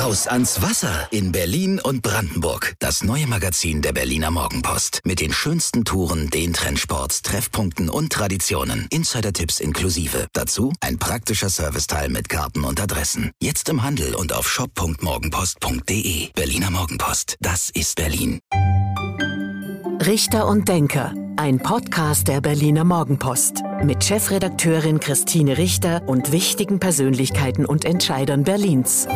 Raus ans Wasser in Berlin und Brandenburg. Das neue Magazin der Berliner Morgenpost. Mit den schönsten Touren, den Trendsports, Treffpunkten und Traditionen. Insider-Tipps inklusive. Dazu ein praktischer Serviceteil mit Karten und Adressen. Jetzt im Handel und auf shop.morgenpost.de. Berliner Morgenpost. Das ist Berlin. Richter und Denker. Ein Podcast der Berliner Morgenpost. Mit Chefredakteurin Christine Richter und wichtigen Persönlichkeiten und Entscheidern Berlins.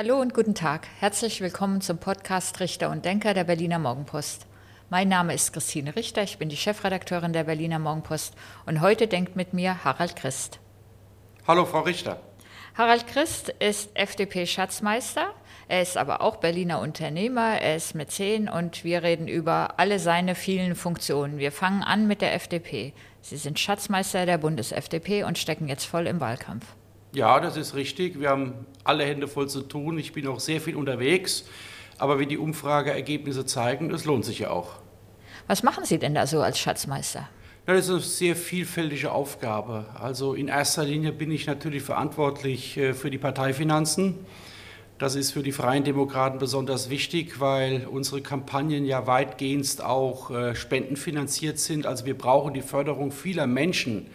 Hallo und guten Tag. Herzlich willkommen zum Podcast Richter und Denker der Berliner Morgenpost. Mein Name ist Christine Richter, ich bin die Chefredakteurin der Berliner Morgenpost und heute denkt mit mir Harald Christ. Hallo, Frau Richter. Harald Christ ist FDP-Schatzmeister, er ist aber auch Berliner Unternehmer, er ist Mäzen und wir reden über alle seine vielen Funktionen. Wir fangen an mit der FDP. Sie sind Schatzmeister der Bundes-FDP und stecken jetzt voll im Wahlkampf. Ja, das ist richtig. Wir haben alle Hände voll zu tun. Ich bin auch sehr viel unterwegs. Aber wie die Umfrageergebnisse zeigen, das lohnt sich ja auch. Was machen Sie denn da so als Schatzmeister? Das ist eine sehr vielfältige Aufgabe. Also in erster Linie bin ich natürlich verantwortlich äh, für die Parteifinanzen. Das ist für die Freien Demokraten besonders wichtig, weil unsere Kampagnen ja weitgehend auch äh, spendenfinanziert sind. Also wir brauchen die Förderung vieler Menschen,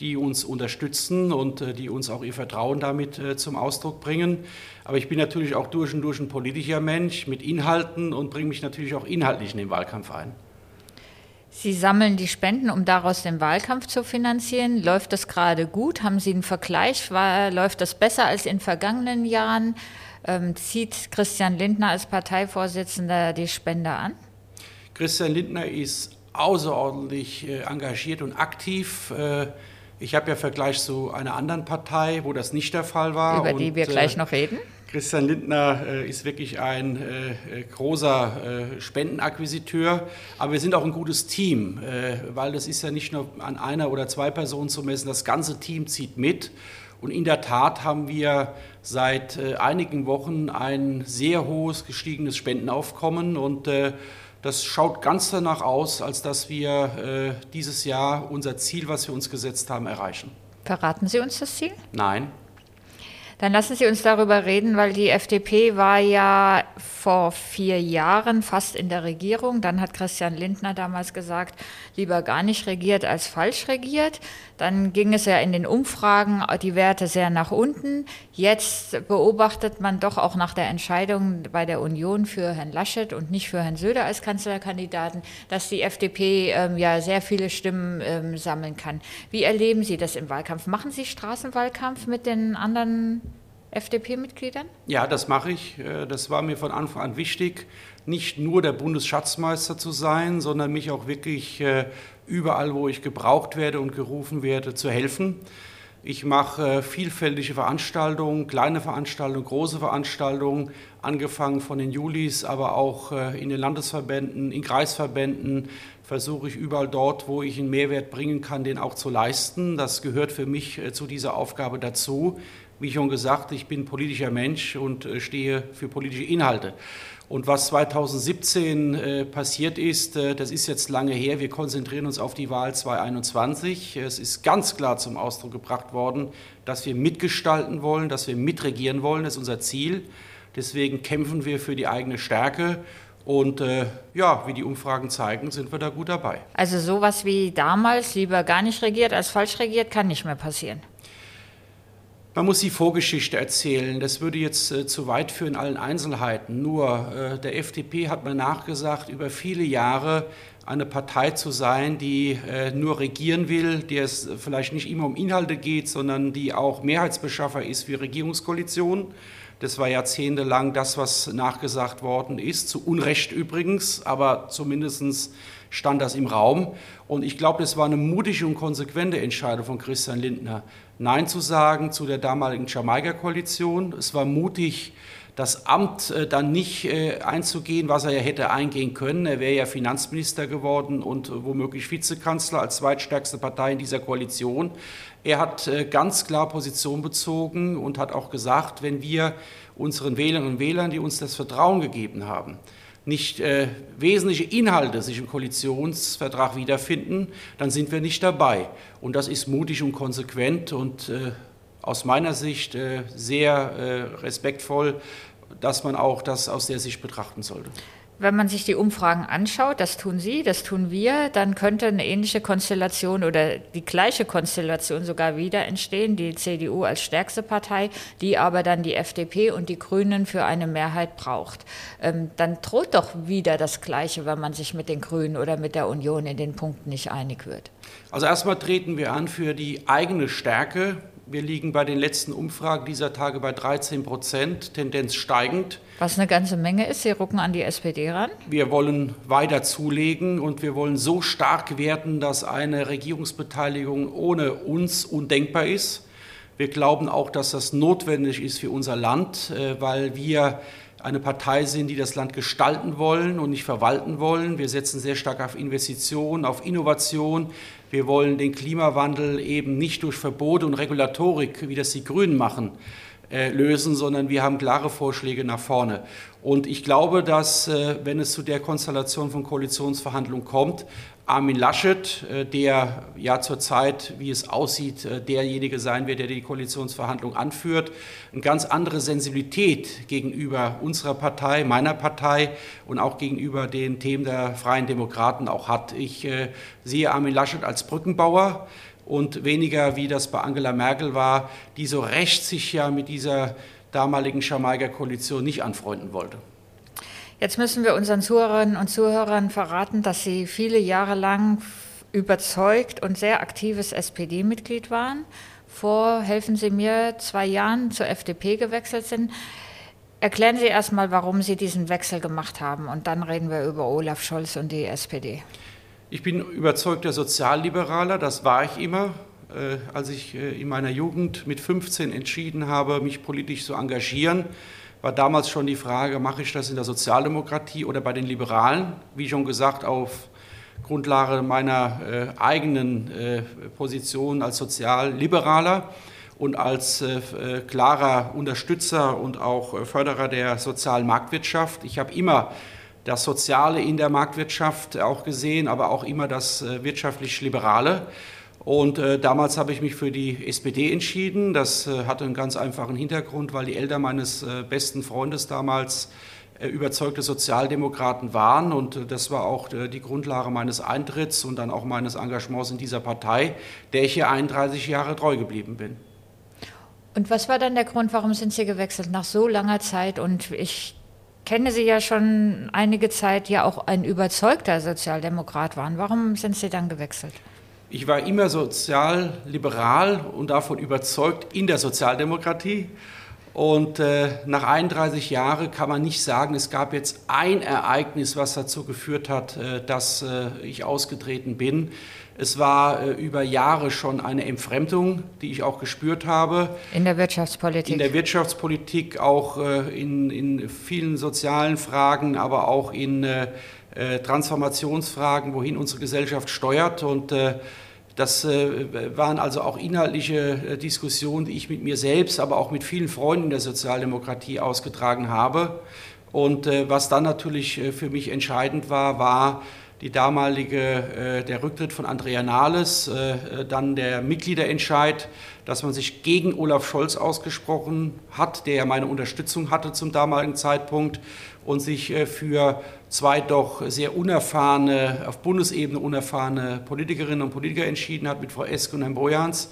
die uns unterstützen und äh, die uns auch ihr Vertrauen damit äh, zum Ausdruck bringen. Aber ich bin natürlich auch durch und durch ein politischer Mensch mit Inhalten und bringe mich natürlich auch inhaltlich in den Wahlkampf ein. Sie sammeln die Spenden, um daraus den Wahlkampf zu finanzieren. Läuft das gerade gut? Haben Sie einen Vergleich? War, läuft das besser als in vergangenen Jahren? Ähm, zieht Christian Lindner als Parteivorsitzender die Spende an? Christian Lindner ist außerordentlich äh, engagiert und aktiv. Äh, ich habe ja Vergleich zu einer anderen Partei, wo das nicht der Fall war. Über die und, wir gleich äh, noch reden. Christian Lindner äh, ist wirklich ein äh, großer äh, Spendenakquisiteur, aber wir sind auch ein gutes Team, äh, weil das ist ja nicht nur an einer oder zwei Personen zu messen, das ganze Team zieht mit. Und in der Tat haben wir seit äh, einigen Wochen ein sehr hohes gestiegenes Spendenaufkommen und das schaut ganz danach aus, als dass wir äh, dieses Jahr unser Ziel, was wir uns gesetzt haben, erreichen. Verraten Sie uns das Ziel? Nein. Dann lassen Sie uns darüber reden, weil die FDP war ja vor vier Jahren fast in der Regierung. Dann hat Christian Lindner damals gesagt, lieber gar nicht regiert als falsch regiert. Dann ging es ja in den Umfragen die Werte sehr nach unten. Jetzt beobachtet man doch auch nach der Entscheidung bei der Union für Herrn Laschet und nicht für Herrn Söder als Kanzlerkandidaten, dass die FDP ähm, ja sehr viele Stimmen ähm, sammeln kann. Wie erleben Sie das im Wahlkampf? Machen Sie Straßenwahlkampf mit den anderen FDP-Mitgliedern? Ja, das mache ich. Äh, das war mir von Anfang an wichtig, nicht nur der Bundesschatzmeister zu sein, sondern mich auch wirklich äh, überall, wo ich gebraucht werde und gerufen werde, zu helfen. Ich mache äh, vielfältige Veranstaltungen, kleine Veranstaltungen, große Veranstaltungen, angefangen von den Julis, aber auch in den Landesverbänden, in Kreisverbänden, versuche ich überall dort, wo ich einen Mehrwert bringen kann, den auch zu leisten. Das gehört für mich zu dieser Aufgabe dazu. Wie schon gesagt, ich bin politischer Mensch und äh, stehe für politische Inhalte. Und was 2017 äh, passiert ist, äh, das ist jetzt lange her. Wir konzentrieren uns auf die Wahl 2021. Es ist ganz klar zum Ausdruck gebracht worden, dass wir mitgestalten wollen, dass wir mitregieren wollen. Das ist unser Ziel. Deswegen kämpfen wir für die eigene Stärke. Und äh, ja, wie die Umfragen zeigen, sind wir da gut dabei. Also sowas wie damals, lieber gar nicht regiert als falsch regiert, kann nicht mehr passieren. Man muss die Vorgeschichte erzählen. Das würde jetzt äh, zu weit führen in allen Einzelheiten. Nur äh, der FDP hat man nachgesagt, über viele Jahre eine Partei zu sein, die äh, nur regieren will, der es vielleicht nicht immer um Inhalte geht, sondern die auch Mehrheitsbeschaffer ist wie Regierungskoalition. Das war jahrzehntelang das, was nachgesagt worden ist, zu Unrecht übrigens, aber zumindest stand das im Raum. Und ich glaube, das war eine mutige und konsequente Entscheidung von Christian Lindner. Nein zu sagen zu der damaligen Jamaika-Koalition. Es war mutig, das Amt äh, dann nicht äh, einzugehen, was er ja hätte eingehen können. Er wäre ja Finanzminister geworden und äh, womöglich Vizekanzler als zweitstärkste Partei in dieser Koalition. Er hat ganz klar Position bezogen und hat auch gesagt, wenn wir unseren Wählerinnen und Wählern, die uns das Vertrauen gegeben haben, nicht äh, wesentliche Inhalte sich im Koalitionsvertrag wiederfinden, dann sind wir nicht dabei. Und das ist mutig und konsequent und äh, aus meiner Sicht sehr respektvoll, dass man auch das aus der Sicht betrachten sollte. Wenn man sich die Umfragen anschaut, das tun Sie, das tun wir, dann könnte eine ähnliche Konstellation oder die gleiche Konstellation sogar wieder entstehen, die CDU als stärkste Partei, die aber dann die FDP und die Grünen für eine Mehrheit braucht. Ähm, dann droht doch wieder das Gleiche, wenn man sich mit den Grünen oder mit der Union in den Punkten nicht einig wird. Also erstmal treten wir an für die eigene Stärke wir liegen bei den letzten Umfragen dieser Tage bei 13 Prozent, Tendenz steigend. Was eine ganze Menge ist. Sie rucken an die SPD ran. Wir wollen weiter zulegen und wir wollen so stark werden, dass eine Regierungsbeteiligung ohne uns undenkbar ist. Wir glauben auch, dass das notwendig ist für unser Land, äh, weil wir eine Partei sind, die das Land gestalten wollen und nicht verwalten wollen. Wir setzen sehr stark auf Investitionen, auf Innovation. Wir wollen den Klimawandel eben nicht durch Verbote und Regulatorik, wie das die Grünen machen, äh, lösen, sondern wir haben klare Vorschläge nach vorne. Und ich glaube, dass, äh, wenn es zu der Konstellation von Koalitionsverhandlungen kommt, Armin Laschet, äh, der ja zurzeit, wie es aussieht, derjenige sein wird, der die Koalitionsverhandlungen anführt, eine ganz andere Sensibilität gegenüber unserer Partei, meiner Partei und auch gegenüber den Themen der Freien Demokraten auch hat. Ich sehe Armin Laschet als Brückenbauer und weniger, wie das bei Angela Merkel war, die so recht sich ja mit dieser damaligen Jamaika Koalition nicht anfreunden wollte. Jetzt müssen wir unseren Zuhörerinnen und Zuhörern verraten, dass Sie viele Jahre lang überzeugt und sehr aktives SPD-Mitglied waren. Vor, helfen Sie mir, zwei Jahren zur FDP gewechselt sind. Erklären Sie erst mal, warum Sie diesen Wechsel gemacht haben und dann reden wir über Olaf Scholz und die SPD. Ich bin überzeugter Sozialliberaler, das war ich immer. Äh, als ich äh, in meiner Jugend mit 15 entschieden habe, mich politisch zu engagieren, war damals schon die Frage, mache ich das in der Sozialdemokratie oder bei den Liberalen? Wie schon gesagt, auf Grundlage meiner äh, eigenen Position als Sozialliberaler und als klarer Unterstützer und auch Förderer der sozialen Marktwirtschaft. Ich habe immer das Soziale in der Marktwirtschaft auch gesehen, aber auch immer das äh, wirtschaftlich Liberale. Und äh, damals habe ich mich für die SPD entschieden. Das äh, hatte einen ganz einfachen Hintergrund, weil die Eltern meines äh, besten Freundes damals äh, überzeugte Sozialdemokraten waren. Und äh, das war auch die Grundlage meines Eintritts und dann auch meines Engagements in dieser Partei, der ich hier 31 Jahre treu geblieben bin. Und was war dann der Grund, warum sind Sie gewechselt nach so langer Zeit? Und ich kenne Sie ja schon einige Zeit, ja auch ein überzeugter Sozialdemokrat waren. Warum sind Sie dann gewechselt? Ich war immer sozialliberal und davon überzeugt in der Sozialdemokratie. Und äh, nach 31 Jahren kann man nicht sagen, es gab jetzt ein Ereignis, was dazu geführt hat, äh, dass äh, ich ausgetreten bin. Es war äh, über Jahre schon eine Entfremdung, die ich auch gespürt habe. In der Wirtschaftspolitik. In der Wirtschaftspolitik, auch äh, in, in vielen sozialen Fragen, aber auch in äh, äh, Transformationsfragen, wohin unsere Gesellschaft steuert. Und äh, das äh, waren also auch inhaltliche Diskussionen, die ich mit mir selbst, aber auch mit vielen Freunden der Sozialdemokratie ausgetragen habe. Und was dann natürlich für mich entscheidend war, war die damalige, der Rücktritt von Andrea Nahles, dann der Mitgliederentscheid, dass man sich gegen Olaf Scholz ausgesprochen hat, der ja meine Unterstützung hatte zum damaligen Zeitpunkt und sich für zwei doch sehr unerfahrene, auf Bundesebene unerfahrene Politikerinnen und Politiker entschieden hat mit Frau Eske und Herrn Bojans.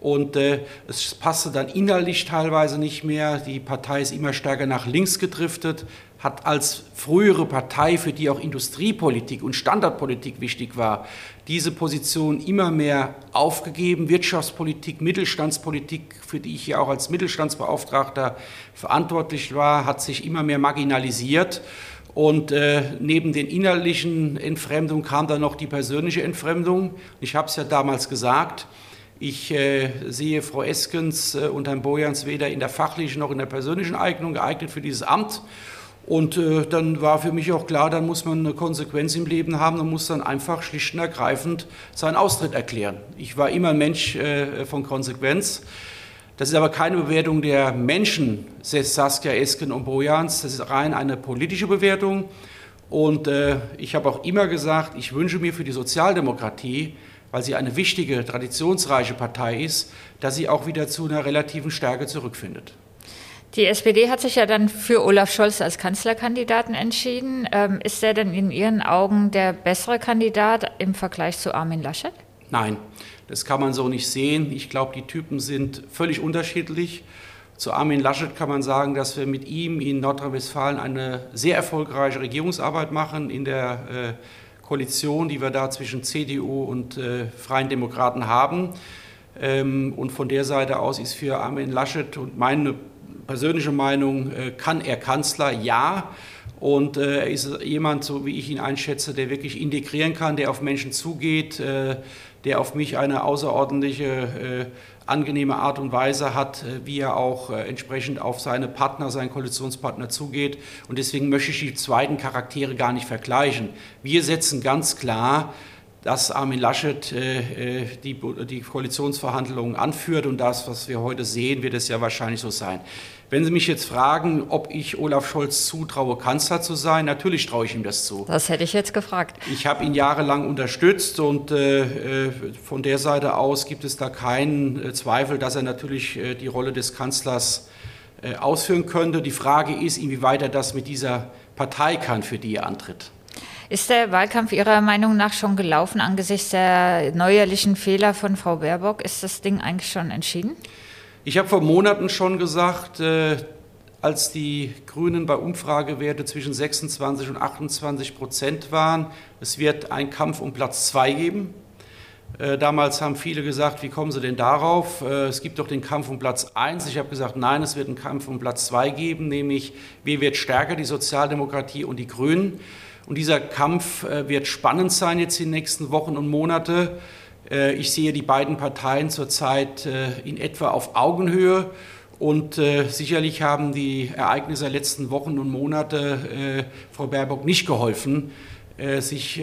Und äh, es passte dann innerlich teilweise nicht mehr. Die Partei ist immer stärker nach links gedriftet, hat als frühere Partei, für die auch Industriepolitik und Standardpolitik wichtig war, diese Position immer mehr aufgegeben. Wirtschaftspolitik, Mittelstandspolitik, für die ich ja auch als Mittelstandsbeauftragter verantwortlich war, hat sich immer mehr marginalisiert. Und äh, neben den innerlichen Entfremdungen kam dann noch die persönliche Entfremdung. Ich habe es ja damals gesagt. Ich äh, sehe Frau Eskens äh, und Herrn Bojans weder in der fachlichen noch in der persönlichen Eignung geeignet für dieses Amt. Und äh, dann war für mich auch klar, dann muss man eine Konsequenz im Leben haben und muss dann einfach schlicht und ergreifend seinen Austritt erklären. Ich war immer ein Mensch äh, von Konsequenz. Das ist aber keine Bewertung der Menschen, Saskia Esken und Bojans. Das ist rein eine politische Bewertung. Und äh, ich habe auch immer gesagt, ich wünsche mir für die Sozialdemokratie, weil sie eine wichtige, traditionsreiche Partei ist, dass sie auch wieder zu einer relativen Stärke zurückfindet. Die SPD hat sich ja dann für Olaf Scholz als Kanzlerkandidaten entschieden. Ähm, ist er denn in Ihren Augen der bessere Kandidat im Vergleich zu Armin Laschet? Nein, das kann man so nicht sehen. Ich glaube, die Typen sind völlig unterschiedlich. Zu Armin Laschet kann man sagen, dass wir mit ihm in Nordrhein-Westfalen eine sehr erfolgreiche Regierungsarbeit machen in der äh, Koalition, die wir da zwischen CDU und äh, Freien Demokraten haben. Ähm, und von der Seite aus ist für Armin Laschet und meine persönliche Meinung, äh, kann er Kanzler? Ja. Und äh, er ist jemand, so wie ich ihn einschätze, der wirklich integrieren kann, der auf Menschen zugeht, äh, der auf mich eine außerordentliche, angenehme Art und Weise hat, wie er auch entsprechend auf seine Partner, seinen Koalitionspartner zugeht. Und deswegen möchte ich die zweiten Charaktere gar nicht vergleichen. Wir setzen ganz klar dass Armin Laschet äh, äh, die, die Koalitionsverhandlungen anführt und das, was wir heute sehen, wird es ja wahrscheinlich so sein. Wenn Sie mich jetzt fragen, ob ich Olaf Scholz zutraue, Kanzler zu sein, natürlich traue ich ihm das zu. Das hätte ich jetzt gefragt. Ich habe ihn jahrelang unterstützt und äh, äh von der Seite aus gibt es da keinen äh, Zweifel, dass er natürlich äh, die Rolle des Kanzlers ausführen könnte. Die Frage ist, inwieweit er das mit dieser Partei kann, für die er antritt. Ist der Wahlkampf Ihrer Meinung nach schon gelaufen angesichts der neuerlichen Fehler von Frau Baerbock? Ist das Ding eigentlich schon entschieden? Ich habe vor Monaten schon gesagt, äh, als die Grünen bei Umfragewerte zwischen 26 und 28 Prozent waren, es wird einen Kampf um Platz zwei geben. Äh, damals haben viele gesagt, wie kommen Sie denn darauf? Äh, es gibt doch den Kampf um Platz eins. Ich habe gesagt, nein, es wird einen Kampf um Platz zwei geben, nämlich wer wird stärker, die Sozialdemokratie und die Grünen. Und dieser Kampf äh, wird spannend sein jetzt in den nächsten Wochen und Monate. Äh, ich sehe die beiden Parteien zurzeit äh, in etwa auf Augenhöhe. Und sicherlich haben die Ereignisse der letzten Wochen und Monate Frau Baerbock nicht geholfen, sich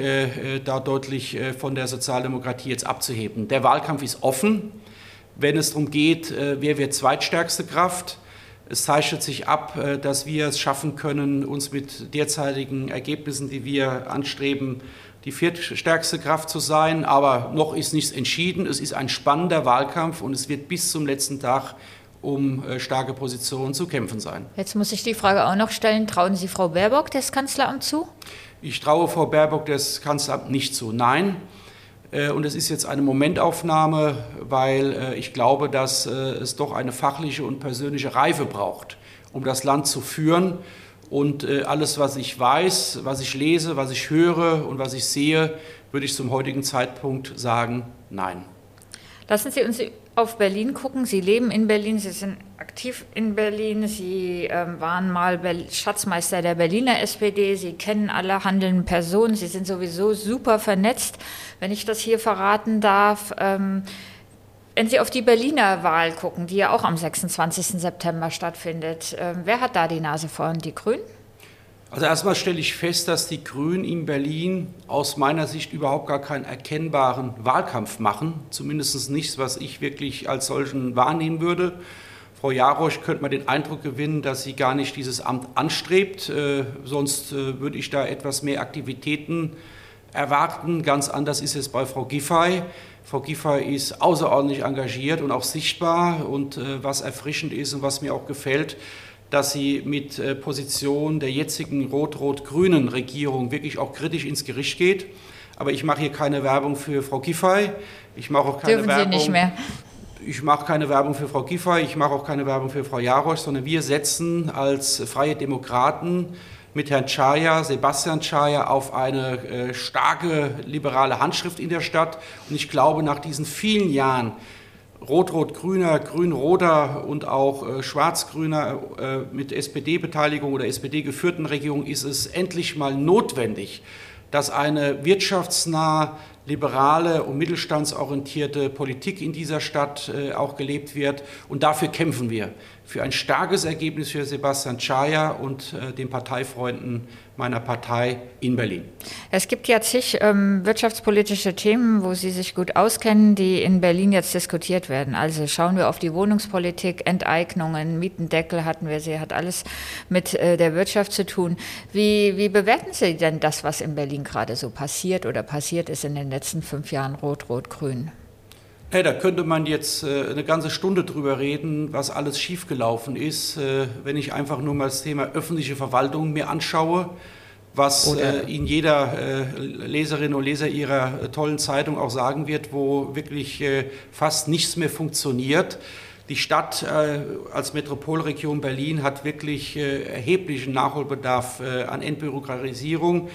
da deutlich von der Sozialdemokratie jetzt abzuheben. Der Wahlkampf ist offen, wenn es darum geht, wer wird zweitstärkste Kraft. Es zeichnet sich ab, äh, dass wir es schaffen können, uns mit derzeitigen Ergebnissen, die wir anstreben, die viertstärkste Kraft zu sein. Aber noch ist nichts entschieden. Es ist ein spannender Wahlkampf und es wird bis zum letzten Tag um äh, starke Positionen zu kämpfen sein. Jetzt muss ich die Frage auch noch stellen, trauen Sie Frau Baerbock das Kanzleramt zu? Ich traue Frau Baerbock das Kanzleramt nicht zu. Nein. Äh, und es ist jetzt eine Momentaufnahme, weil äh, ich glaube, dass äh, es doch eine fachliche und persönliche Reife braucht, um das Land zu führen. Und alles, was ich weiß, was ich lese, was ich höre und was ich sehe, würde ich zum heutigen Zeitpunkt sagen, nein. Lassen Sie uns auf Berlin gucken. Sie leben in Berlin, Sie sind aktiv in Berlin, Sie ähm, waren mal Schatzmeister der Berliner SPD, Sie kennen alle handelnden Personen, Sie sind sowieso super vernetzt, wenn ich das hier verraten darf. Ähm, wenn Sie auf die Berliner Wahl gucken, die ja auch am 26. September stattfindet, ähm, wer hat da die Nase vorn? Die Grünen? Also erstmal stelle ich fest, dass die Grünen in Berlin aus meiner Sicht überhaupt gar keinen erkennbaren Wahlkampf machen, zumindest nichts, was ich wirklich als solchen wahrnehmen würde. Frau Jarosch könnte man den Eindruck gewinnen, dass sie gar nicht dieses Amt anstrebt, äh, sonst äh, würde ich da etwas mehr Aktivitäten erwarten. Ganz anders ist es bei Frau Giffey. Frau Giffey ist außerordentlich engagiert und auch sichtbar und äh, was erfrischend ist und was mir auch gefällt, dass sie mit äh, Position der jetzigen rot-rot-grünen Regierung wirklich auch kritisch ins Gericht geht. Aber ich mache hier keine Werbung für Frau Giffey. Ich mache auch keine Dürfen Werbung. Sie nicht mehr. Ich mache keine Werbung für Frau Giffey, ich mache auch keine Werbung für Frau Jarosch, sondern wir setzen als Freie Demokraten mit Herrn Chaya, Sebastian Chaya, auf eine äh, starke liberale Handschrift in der Stadt. Und ich glaube, nach diesen vielen Jahren rot-rot-grüner, grün-roter und auch äh, schwarz-grüner äh, mit SPD-Beteiligung oder SPD-geführten Regierung ist es endlich mal notwendig, dass eine wirtschaftsnah, liberale und mittelstandsorientierte Politik in dieser Stadt äh, auch gelebt wird. Und dafür kämpfen wir. Für ein starkes Ergebnis für Sebastian Chaya und äh, den Parteifreunden meiner Partei in Berlin. Es gibt ja zig ähm, wirtschaftspolitische Themen, wo Sie sich gut auskennen, die in Berlin jetzt diskutiert werden. Also schauen wir auf die Wohnungspolitik, Enteignungen, Mietendeckel hatten wir, sie hat alles mit äh, der Wirtschaft zu tun. Wie, wie bewerten Sie denn das, was in Berlin gerade so passiert oder passiert ist in den letzten fünf Jahren Rot-Rot-Grün? Hey, da könnte man jetzt äh, eine ganze Stunde drüber reden, was alles schiefgelaufen ist, äh, wenn ich einfach nur mal das Thema öffentliche Verwaltung mir anschaue, was äh, Ihnen jeder äh, Leserin und Leser Ihrer äh, tollen Zeitung auch sagen wird, wo wirklich äh, fast nichts mehr funktioniert. Die Stadt als Metropolregion Berlin hat wirklich erheblichen Nachholbedarf an Entbürokratisierung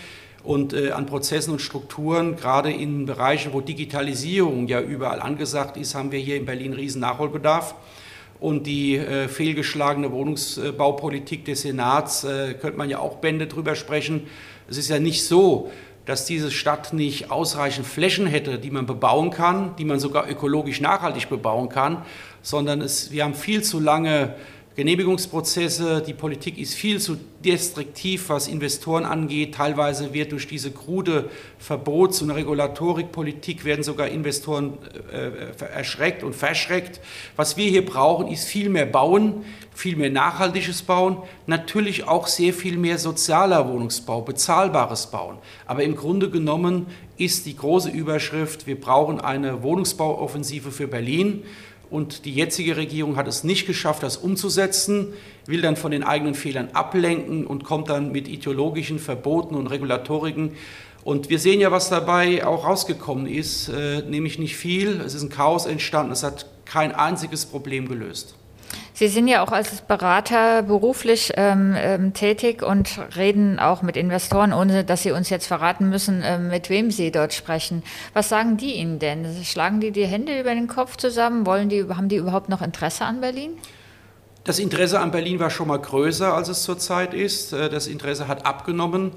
und äh, an Prozessen und Strukturen, gerade in Bereichen, wo Digitalisierung ja überall angesagt ist, haben wir hier in Berlin riesen Nachholbedarf. Und die äh, fehlgeschlagene Wohnungsbaupolitik des Senats, äh, könnte man ja auch Bände drüber sprechen. Es ist ja nicht so, dass diese Stadt nicht ausreichend Flächen hätte, die man bebauen kann, die man sogar ökologisch nachhaltig bebauen kann, sondern es, wir haben viel zu lange Genehmigungsprozesse. Die Politik ist viel zu destruktiv, was Investoren angeht. Teilweise wird durch diese krude Verbots- und Regulatorikpolitik werden sogar Investoren äh, erschreckt und verschreckt. Was wir hier brauchen, ist viel mehr Bauen, viel mehr nachhaltiges Bauen, natürlich auch sehr viel mehr sozialer Wohnungsbau, bezahlbares Bauen. Aber im Grunde genommen ist die große Überschrift, wir brauchen eine Wohnungsbauoffensive für Berlin. Und die jetzige Regierung hat es nicht geschafft, das umzusetzen, will dann von den eigenen Fehlern ablenken und kommt dann mit ideologischen Verboten und Regulatoriken. Und wir sehen ja, was dabei auch rausgekommen ist, äh, nämlich nicht viel. Es ist ein Chaos entstanden, es hat kein einziges Problem gelöst. Sie sind ja auch als Berater beruflich ähm, ähm, tätig und reden auch mit Investoren, ohne dass Sie uns jetzt verraten müssen, ähm, mit wem Sie dort sprechen. Was sagen die Ihnen denn? Schlagen die die Hände über den Kopf zusammen? Wollen die, haben die überhaupt noch Interesse an Berlin? Das Interesse an Berlin war schon mal größer, als es zurzeit ist. Äh, das Interesse hat abgenommen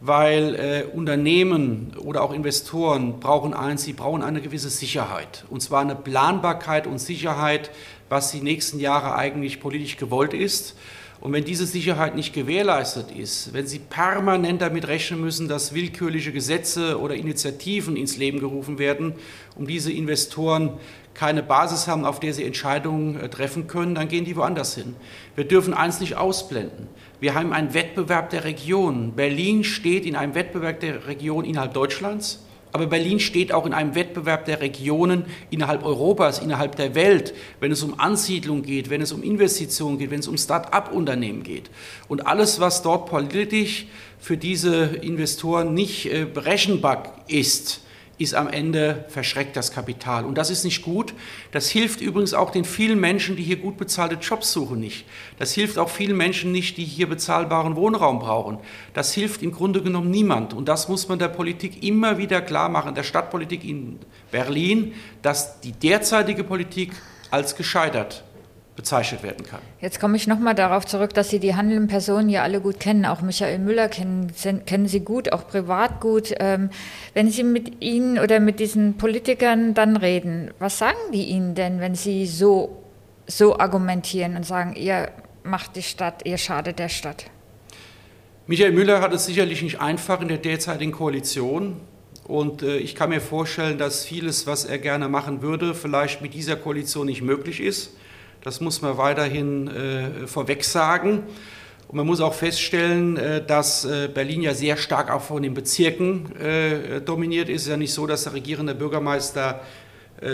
weil äh, Unternehmen oder auch Investoren brauchen eins, sie brauchen eine gewisse Sicherheit. Und zwar eine Planbarkeit und Sicherheit, was die nächsten Jahre eigentlich politisch gewollt ist. Und wenn diese Sicherheit nicht gewährleistet ist, wenn Sie permanent damit rechnen müssen, dass willkürliche Gesetze oder Initiativen ins Leben gerufen werden, um diese Investoren keine Basis haben, auf der sie Entscheidungen äh, treffen können, dann gehen die woanders hin. Wir dürfen eins nicht ausblenden. Wir haben einen Wettbewerb der Regionen. Berlin steht in einem Wettbewerb der Regionen innerhalb Deutschlands. Aber Berlin steht auch in einem Wettbewerb der Regionen innerhalb Europas, innerhalb der Welt, wenn es um Ansiedlung geht, wenn es um Investitionen geht, wenn es um Start-up-Unternehmen geht. Und alles, was dort politisch für diese Investoren nicht äh, berechenbar ist, ist am Ende verschreckt das Kapital. Und das ist nicht gut. Das hilft übrigens auch den vielen Menschen, die hier gut bezahlte Jobs suchen, nicht. Das hilft auch vielen Menschen nicht, die hier bezahlbaren Wohnraum brauchen. Das hilft im Grunde genommen niemand. Und das muss man der Politik immer wieder klar machen, der Stadtpolitik in Berlin, dass die derzeitige Politik als gescheitert bezeichnet werden kann. Jetzt komme ich nochmal darauf zurück, dass Sie die handelnden Personen ja alle gut kennen. Auch Michael Müller kennen, kennen Sie gut, auch privat gut. Ähm, wenn Sie mit Ihnen oder mit diesen Politikern dann reden, was sagen die Ihnen denn, wenn Sie so, so argumentieren und sagen, ihr macht die Stadt, ihr schadet der Stadt? Michael Müller hat es sicherlich nicht einfach in der derzeitigen Koalition. Und äh, ich kann mir vorstellen, dass vieles, was er gerne machen würde, vielleicht mit dieser Koalition nicht möglich ist. Das muss man weiterhin äh, vorweg sagen. Und man muss auch feststellen, äh, dass äh, Berlin ja sehr stark auch von den Bezirken äh, dominiert ist. Es ist ja nicht so, dass der regierende Bürgermeister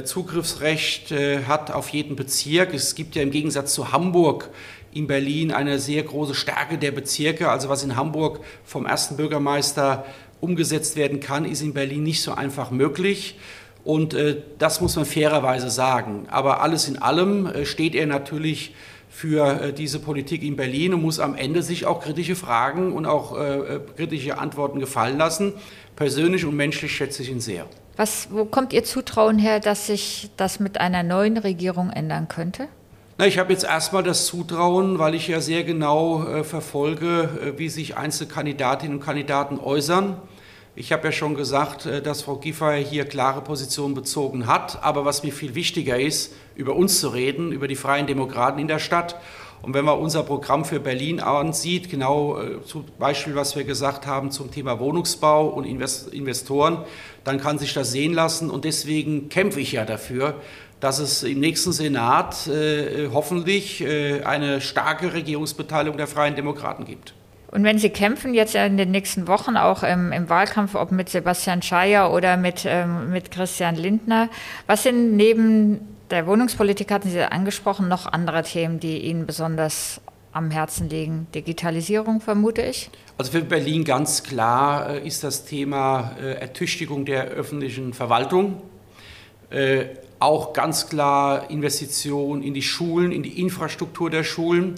Zugriffsrecht hat auf jeden Bezirk. Es gibt ja im Gegensatz zu Hamburg in Berlin eine sehr große Stärke der Bezirke. Also was in Hamburg vom ersten Bürgermeister umgesetzt werden kann, ist in Berlin nicht so einfach möglich. Und äh, das muss man fairerweise sagen. Aber alles in allem äh, steht er natürlich für äh, diese Politik in Berlin und muss am Ende sich auch kritische Fragen und auch äh, äh, kritische Antworten gefallen lassen. Persönlich und menschlich schätze ich ihn sehr. Was, wo kommt Ihr Zutrauen her, dass sich das mit einer neuen Regierung ändern könnte? Na, ich habe jetzt erstmal das Zutrauen, weil ich ja sehr genau äh, verfolge, wie sich einzelne Kandidatinnen und Kandidaten äußern. Ich habe ja schon gesagt, äh, dass Frau Giffey hier klare Positionen bezogen hat. Aber was mir viel wichtiger ist, über uns zu reden, über die Freien Demokraten in der Stadt. Und wenn man unser Programm für Berlin ansieht, genau äh, zum Beispiel, was wir gesagt haben zum Thema Wohnungsbau und Investoren, dann kann sich das sehen lassen. Und deswegen kämpfe ich ja dafür, dass es im nächsten Senat äh, hoffentlich äh, eine starke Regierungsbeteiligung der Freien Demokraten gibt. Und wenn Sie kämpfen jetzt in den nächsten Wochen auch im, im Wahlkampf, ob mit Sebastian Scheier oder mit, ähm, mit Christian Lindner, was sind neben der Wohnungspolitik, hatten Sie angesprochen, noch andere Themen, die Ihnen besonders am Herzen liegen? Digitalisierung, vermute ich? Also für Berlin ganz klar äh, ist das Thema äh, Ertüchtigung der öffentlichen Verwaltung. Äh, auch ganz klar Investitionen in die Schulen, in die Infrastruktur der Schulen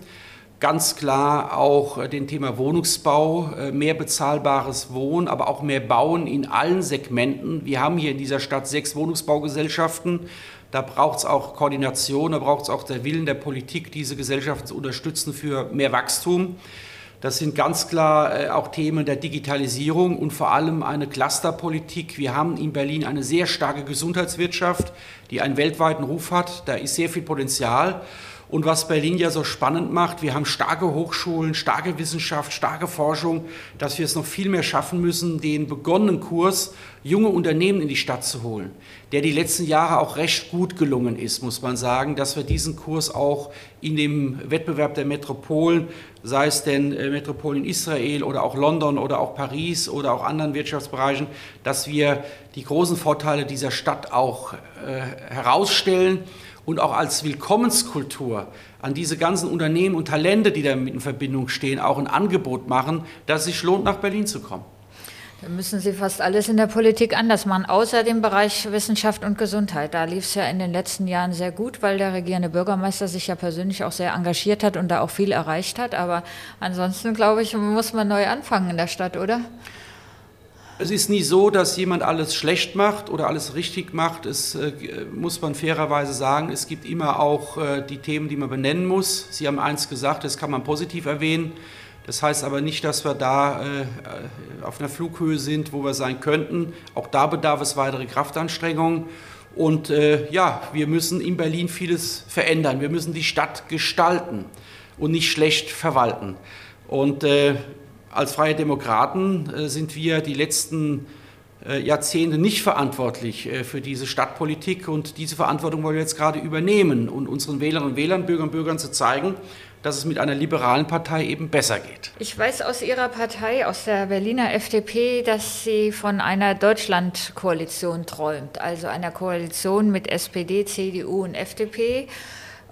ganz klar auch äh, den Thema Wohnungsbau, äh, mehr bezahlbares Wohnen, aber auch mehr Bauen in allen Segmenten. Wir haben hier in dieser Stadt sechs Wohnungsbaugesellschaften. Da braucht es auch Koordination, da braucht es auch der Willen der Politik, diese Gesellschaften zu unterstützen für mehr Wachstum. Das sind ganz klar äh, auch Themen der Digitalisierung und vor allem eine Clusterpolitik. Wir haben in Berlin eine sehr starke Gesundheitswirtschaft, die einen weltweiten Ruf hat. Da ist sehr viel Potenzial. Und was Berlin ja so spannend macht, wir haben starke Hochschulen, starke Wissenschaft, starke Forschung, dass wir es noch viel mehr schaffen müssen, den begonnenen Kurs junge Unternehmen in die Stadt zu holen, der die letzten Jahre auch recht gut gelungen ist, muss man sagen, dass wir diesen Kurs auch in dem Wettbewerb der Metropolen, sei es denn äh, Metropolen Israel oder auch London oder auch Paris oder auch anderen Wirtschaftsbereichen, dass wir die großen Vorteile dieser Stadt auch äh, herausstellen und auch als Willkommenskultur an diese ganzen Unternehmen und Talente, die damit in Verbindung stehen, auch ein Angebot machen, dass es sich lohnt, nach Berlin zu kommen. Da müssen Sie fast alles in der Politik anders machen, außer dem Bereich Wissenschaft und Gesundheit. Da lief es ja in den letzten Jahren sehr gut, weil der regierende Bürgermeister sich ja persönlich auch sehr engagiert hat und da auch viel erreicht hat. Aber ansonsten, glaube ich, muss man neu anfangen in der Stadt, oder? Es ist nie so, dass jemand alles schlecht macht oder alles richtig macht. Es äh, muss man fairerweise sagen, es gibt immer auch äh, die Themen, die man benennen muss. Sie haben eins gesagt, das kann man positiv erwähnen. Das heißt aber nicht, dass wir da äh, auf einer Flughöhe sind, wo wir sein könnten. Auch da bedarf es weitere Kraftanstrengungen. Und äh, ja, wir müssen in Berlin vieles verändern. Wir müssen die Stadt gestalten und nicht schlecht verwalten. Und äh, als Freie Demokraten äh, sind wir die letzten äh, Jahrzehnte nicht verantwortlich äh, für diese Stadtpolitik und diese Verantwortung wollen wir jetzt gerade übernehmen und unseren Wählerinnen und Wählern, Bürgern und Bürgern zu zeigen, dass es mit einer liberalen Partei eben besser geht. Ich weiß aus Ihrer Partei, aus der Berliner FDP, dass sie von einer Deutschlandkoalition träumt, also einer Koalition mit SPD, CDU und FDP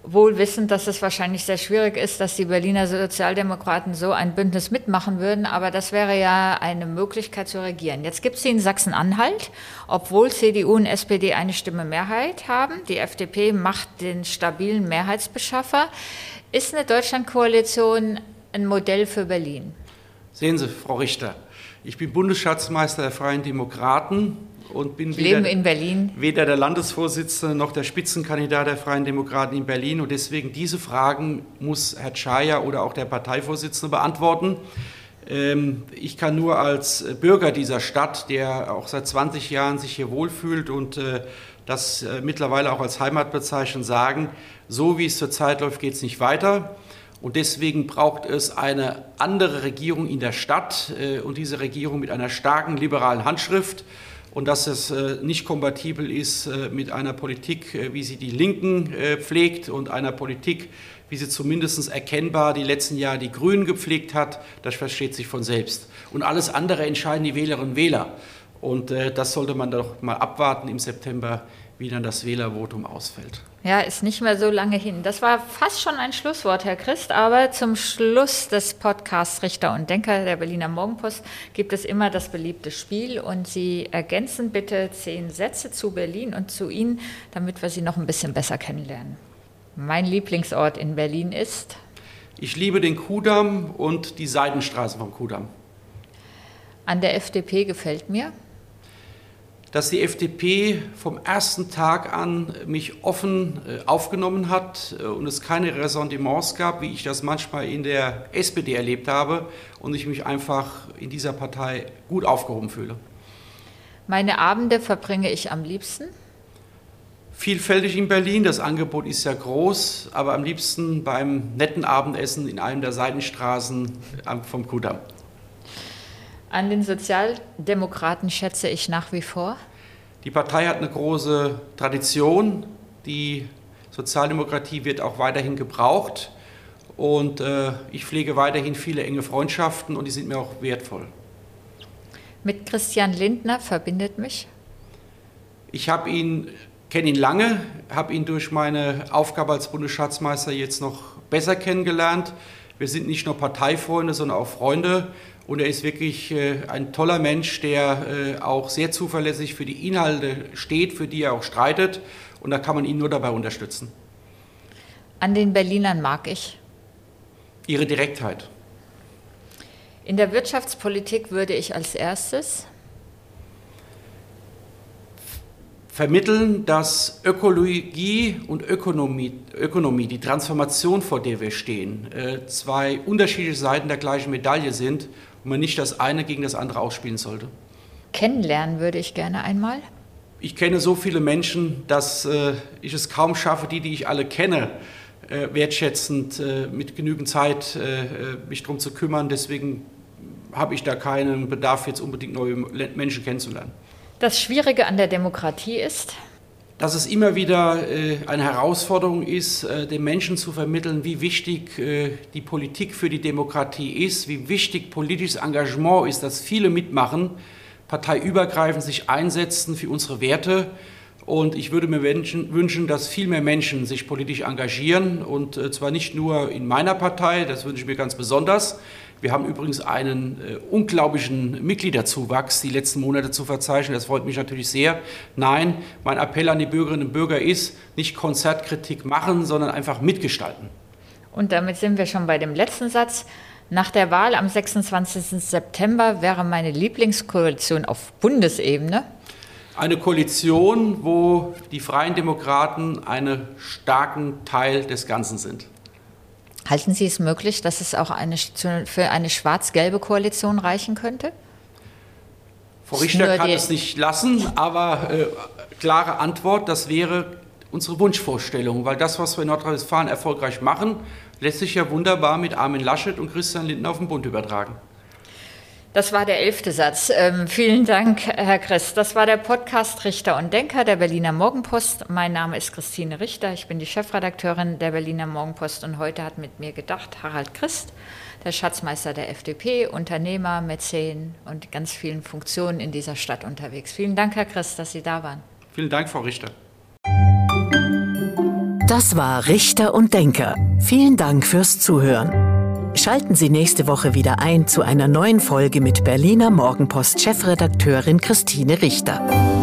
wohl wissend, dass es wahrscheinlich sehr schwierig ist, dass die Berliner Sozialdemokraten so ein Bündnis mitmachen würden, aber das wäre ja eine Möglichkeit zu regieren. Jetzt gibt es sie in Sachsen-Anhalt, obwohl CDU und SPD eine Stimme Mehrheit haben. Die FDP macht den stabilen Mehrheitsbeschaffer. Ist eine Deutschlandkoalition ein Modell für Berlin? Sehen Sie, Frau Richter, ich bin Bundesschatzmeister der Freien Demokraten und bin weder, in Berlin. weder der Landesvorsitzende noch der Spitzenkandidat der Freien Demokraten in Berlin. Und deswegen diese Fragen muss Herr Czaja oder auch der Parteivorsitzende beantworten. Ähm, ich kann nur als Bürger dieser Stadt, der auch seit 20 Jahren sich hier wohlfühlt und äh, das äh, mittlerweile auch als Heimat bezeichnen, sagen, so wie es zurzeit läuft, geht es nicht weiter. Und deswegen braucht es eine andere Regierung in der Stadt äh, und diese Regierung mit einer starken liberalen Handschrift und dass es äh, nicht kompatibel ist äh, mit einer Politik, äh, wie sie die Linken pflegt und einer Politik, wie sie zumindest erkennbar die letzten Jahre die Grünen gepflegt hat, das versteht sich von selbst. Und alles andere entscheiden die Wählerinnen und Wähler. Und das sollte man doch mal abwarten im September, wie dann das Wählervotum ausfällt. Ja, ist nicht mehr so lange hin. Das war fast schon ein Schlusswort, Herr Christ. Aber zum Schluss des Podcasts Richter und Denker der Berliner Morgenpost gibt es immer das beliebte Spiel. Und Sie ergänzen bitte zehn Sätze zu Berlin und zu Ihnen, damit wir Sie noch ein bisschen besser kennenlernen. Mein Lieblingsort in Berlin ist? Ich liebe den Kudamm und die Seidenstraße vom Kudamm. An der FDP gefällt mir? Dass die FDP vom ersten Tag an mich offen äh, aufgenommen hat äh, und es keine Ressentiments gab, wie ich das manchmal in der SPD erlebt habe und ich mich einfach in dieser Partei gut aufgehoben fühle. Meine Abende verbringe ich am liebsten? Vielfältig in Berlin, das Angebot ist ja groß, aber am liebsten beim netten Abendessen in einem der Seitenstraßen vom Kudamm. An den Sozialdemokraten schätze ich nach wie vor. Die Partei hat eine große Tradition. Die Sozialdemokratie wird auch weiterhin gebraucht. Und äh, ich pflege weiterhin viele enge Freundschaften und die sind mir auch wertvoll. Mit Christian Lindner verbindet mich? Ich habe ihn, kenne ihn lange, habe ihn durch meine Aufgabe als Bundesschatzmeister jetzt noch besser kennengelernt. Wir sind nicht nur Parteifreunde, sondern auch Freunde. Und er ist wirklich äh, ein toller Mensch, der äh, auch sehr zuverlässig für die Inhalte steht, für die er auch streitet. Und da kann man ihn nur dabei unterstützen. An den Berlinern mag ich. Ihre Direktheit. In der Wirtschaftspolitik würde ich als erstes vermitteln, dass Ökologie und Ökonomie, Ökonomie, die Transformation, vor der wir stehen, äh, zwei unterschiedliche Seiten der gleichen Medaille sind und man nicht das eine gegen das andere ausspielen sollte. Kennenlernen würde ich gerne einmal. Ich kenne so viele Menschen, dass äh, ich es kaum schaffe, die, die ich alle kenne, äh, wertschätzend mit genügend Zeit mich darum zu kümmern. Deswegen habe ich da keinen Bedarf, jetzt unbedingt neue Menschen kennenzulernen. Das Schwierige an der Demokratie ist, dass es immer wieder äh, eine Herausforderung ist, äh, den Menschen zu vermitteln, wie wichtig äh, die Politik für die Demokratie ist, wie wichtig politisches Engagement ist, dass viele mitmachen, parteiübergreifend sich einsetzen für unsere Werte. Und ich würde mir wünschen, dass viel mehr Menschen sich politisch engagieren und zwar nicht nur in meiner Partei, das wünsche ich mir ganz besonders, wir haben übrigens einen äh, unglaublichen Mitgliederzuwachs die letzten Monate zu verzeichnen. Das freut mich natürlich sehr. Nein, mein Appell an die Bürgerinnen und Bürger ist, nicht Konzertkritik machen, sondern einfach mitgestalten. Und damit sind wir schon bei dem letzten Satz. Nach der Wahl am 26. September wäre meine Lieblingskoalition auf Bundesebene eine Koalition, wo die Freien Demokraten einen starken Teil des Ganzen sind. Halten Sie es möglich, dass es auch eine, für eine schwarz-gelbe Koalition reichen könnte? Frau Richter kann es nicht lassen, aber äh, klare Antwort, das wäre unsere Wunschvorstellung, weil das, was wir in Nordrhein-Westfalen erfolgreich machen, lässt sich ja wunderbar mit Armin Laschet und Christian Lindner auf den Bund übertragen. Das war der elfte Satz. Ähm, vielen Dank, Herr Christ. Das war der Podcast Richter und Denker der Berliner Morgenpost. Mein Name ist Christine Richter. Ich bin die Chefredakteurin der Berliner Morgenpost und heute hat mit mir gedacht Harald Christ, der Schatzmeister der FDP, Unternehmer, Mäzen und ganz vielen Funktionen in dieser Stadt unterwegs. Vielen Dank, Herr Christ, dass Sie da waren. Vielen Dank, Frau Richter. Das war Richter und Denker. Vielen Dank fürs Zuhören. Schalten Sie nächste Woche wieder ein zu einer neuen Folge mit Berliner Morgenpost-Chefredakteurin Christine Richter.